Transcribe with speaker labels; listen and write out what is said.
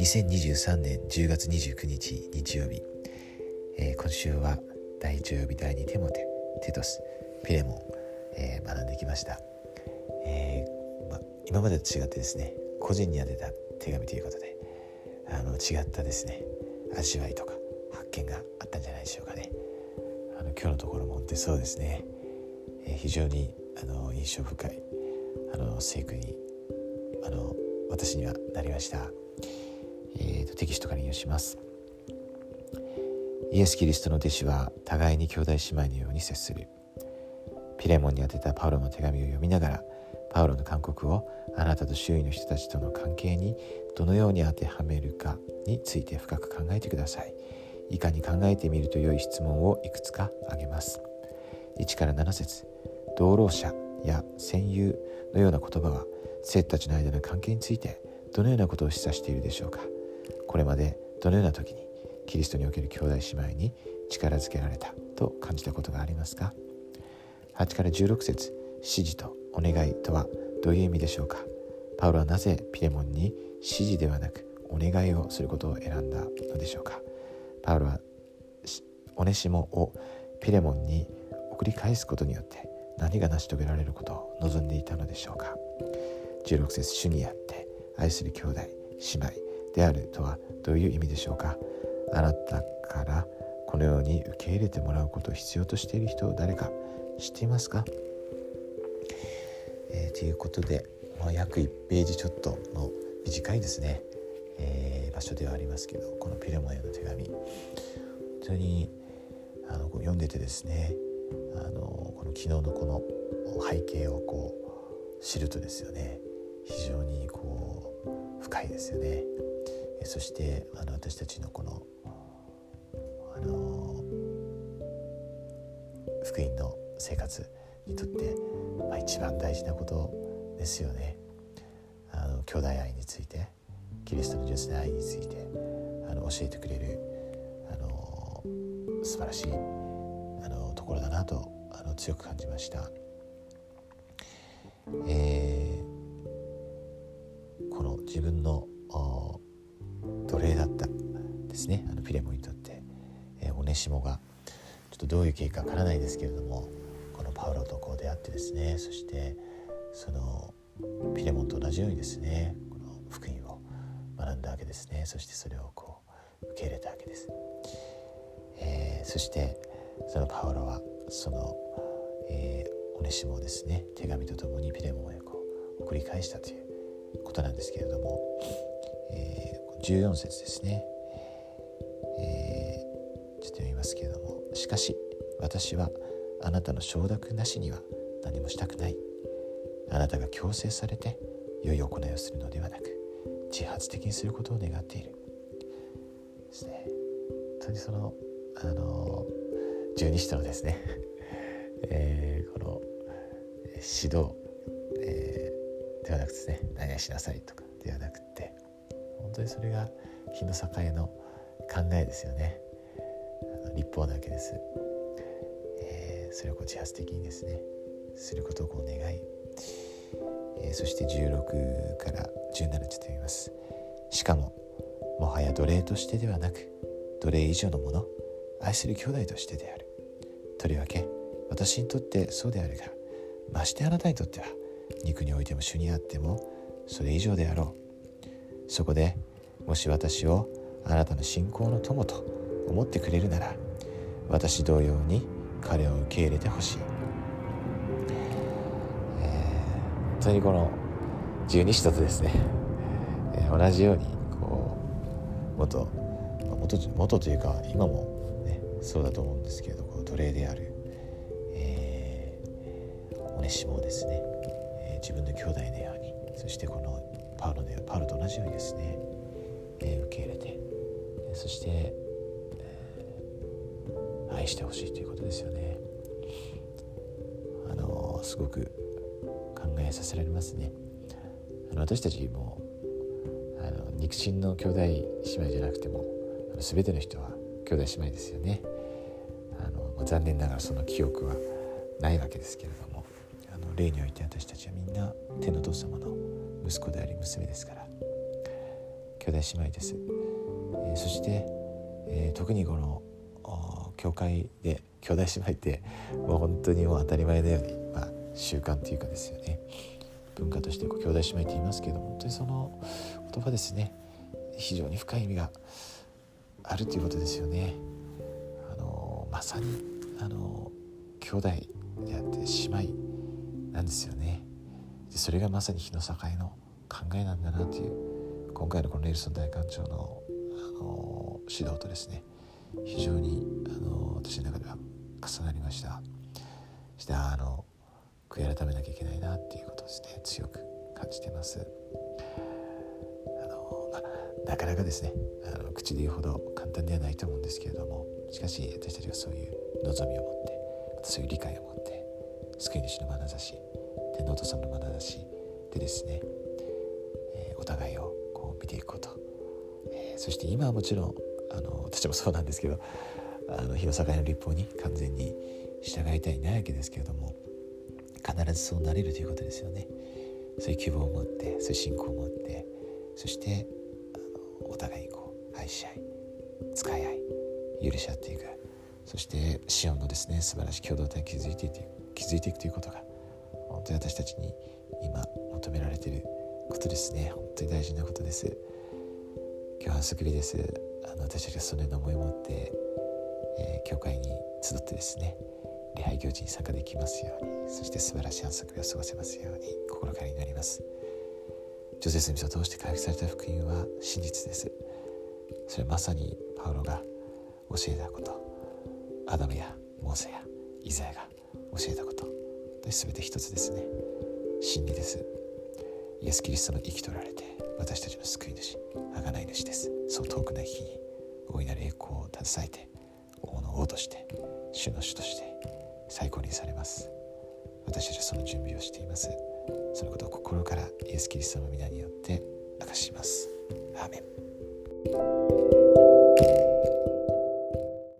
Speaker 1: 2023年10月29日日曜日、えー、今週は第1曜日第2テモテテトスピレモン、えー、学んできました、えーま、今までと違ってですね個人に宛てた手紙ということであの違ったですね味わいとか発見があったんじゃないでしょうかね。あの今日のところも本当にそうですね、え、非常にあの印象深いあの聖句にあの私にはなりました。えーと、テキストから引用します。イエス・キリストの弟子は互いに兄弟姉妹のように接する。ピレモンに宛てたパウロの手紙を読みながらパウロの勧告をあなたと周囲の人たちとの関係にどのように当てはめるかについて深く考えてください。いかに考えてみると良い質問をいくつか挙げます。1から7節。同労者や戦友のような言葉は生徒たちの間の関係についてどのようなことを示唆しているでしょうか。これまでどのような時にキリストにおける兄弟姉妹に力づけられたと感じたことがありますか？8から16節指示とお願いとはどういう意味でしょうか？パウロはなぜピレモンに指示ではなくお願いをすることを選んだのでしょうか？パウロはオネシモをピレモンに送り返すことによって何が成し遂げられることを望んでいたのでしょうか。16節主にあって愛する兄弟姉妹であるとはどういう意味でしょうか。あなたからこのように受け入れてもらうことを必要としている人を誰か知っていますか、えー、ということで、まあ、約1ページちょっとの短いですね、えー、場所ではありますけどこのピレモンへの手紙。本当にあの読んでてですねあのこの昨日のこの背景をこう知るとですよね非常にこう深いですよね。そしてあの私たちのこのあの福音の生活にとって、まあ、一番大事なことですよね。あの兄弟愛についてキリストの純粋な愛についてあの教えてくれるあの素晴らしいころだなとあの強く感じました。えー、この自分の奴隷だったですね。あのピレモンにとって、えー、オネシモがちょっとどういう経過かわからないですけれどもこのパウロとこう出会ってですね。そしてそのピレモンと同じようにですねこの福音を学んだわけですね。そしてそれをこう受け入れたわけです、えー、そしてそのパウロはその、えー、オネシモをですね。手紙とともにピレモンへこう送り返したということなんですけれども、え14節ですね、えー、ちょっと読みますけれども「しかし私はあなたの承諾なしには何もしたくない」「あなたが強制されて良い行いをするのではなく自発的にすることを願っている」ですね。本当にそのあの十二使徒のですね、えー、この指導、えー、ではなくてですね何々しなさいとかではなくて本当にそれが日の境の考えですよね。立法なわけです、えー、それをこう自発的にですねすることをこう願い、えー、そして16から17ちょっと読みます。しかももはや奴隷としてではなく奴隷以上のもの愛する兄弟としてである。とりわけ私にとってそうであるがましてあなたにとっては肉においても主にあってもそれ以上であろう。そこでもし私をあなたの信仰の友と思ってくれるなら私同様に彼を受け入れてほしい、えー、本当にこの十二使徒とですね、えー、同じようにこう元元元というか今も、そうだと思うんですけれどこう奴隷である、えー、おねしもですね、えー、自分の兄弟のようにそしてこのパウロでパウロと同じようにですね、えー、受け入れてそして、えー、愛してほしいということですよね。あのー、すごく考えさせられますね。あの私たちもあの肉親の兄弟姉妹じゃなくても全ての人は兄弟姉妹ですよね。あの残念ながらその記憶はないわけですけれどもあの例において私たちはみんな天の父様の息子であり娘ですから兄弟姉妹です、えー、そして、えー、特にこの教会で兄弟姉妹ってもう本当にもう当たり前のように、まあ、習慣というかですよね。文化として兄弟姉妹って言いますけど本当にその言葉ですね。非常に深い意味があるということですよね。あのまさにあの兄弟であって姉妹なんですよね。でそれがまさに日の境の考えなんだなという今回のこのネルソン大官長のあの指導とですね非常にあの私の中では重なりましたしてあの悔い改めなきゃいけないなっていうことですね強く感じてます、なかなかですねあの口で言うほど簡単ではないと思うんですけれどもしかし私たちがそういう望みを持ってまたそういう理解を持って救い主の眼差し天皇と様の眼差しでですね、えー、お互いをこう見ていくこと、えー、そして今はもちろんあの私もそうなんですけどあの日の境の立法に完全に従いたいないわけですけれども必ずそうなれるということですよね。そういう希望を持ってそういう信仰を持ってそしてお互いこう愛し合い使い合い許し合っていく。そしてシオンのですね素晴らしい共同体を築いていく築いていくということが本当に私たちに今求められていることですね。本当に大事なことです。今日は救いです。あの私たちがそのような思いを持って、えー、教会に集ってですね礼拝行事に参加できますようにそして素晴らしい安息日を過ごせますように心から祈ります。ジョゼス・ミスを通して回復された福音は真実です。それはまさにパウロが教えたこと。アダムやモーセやイザヤが教えたこと。と全て一つですね。真理です。イエス・キリストの生き取られて私たちの救い主贖い主です。そう遠くない日に大いなる栄光を携えて王の王として主の主として最高にされます。私たちはその準備をしています。そのことを心からイエス・キリストの皆によって明かします。アーメン。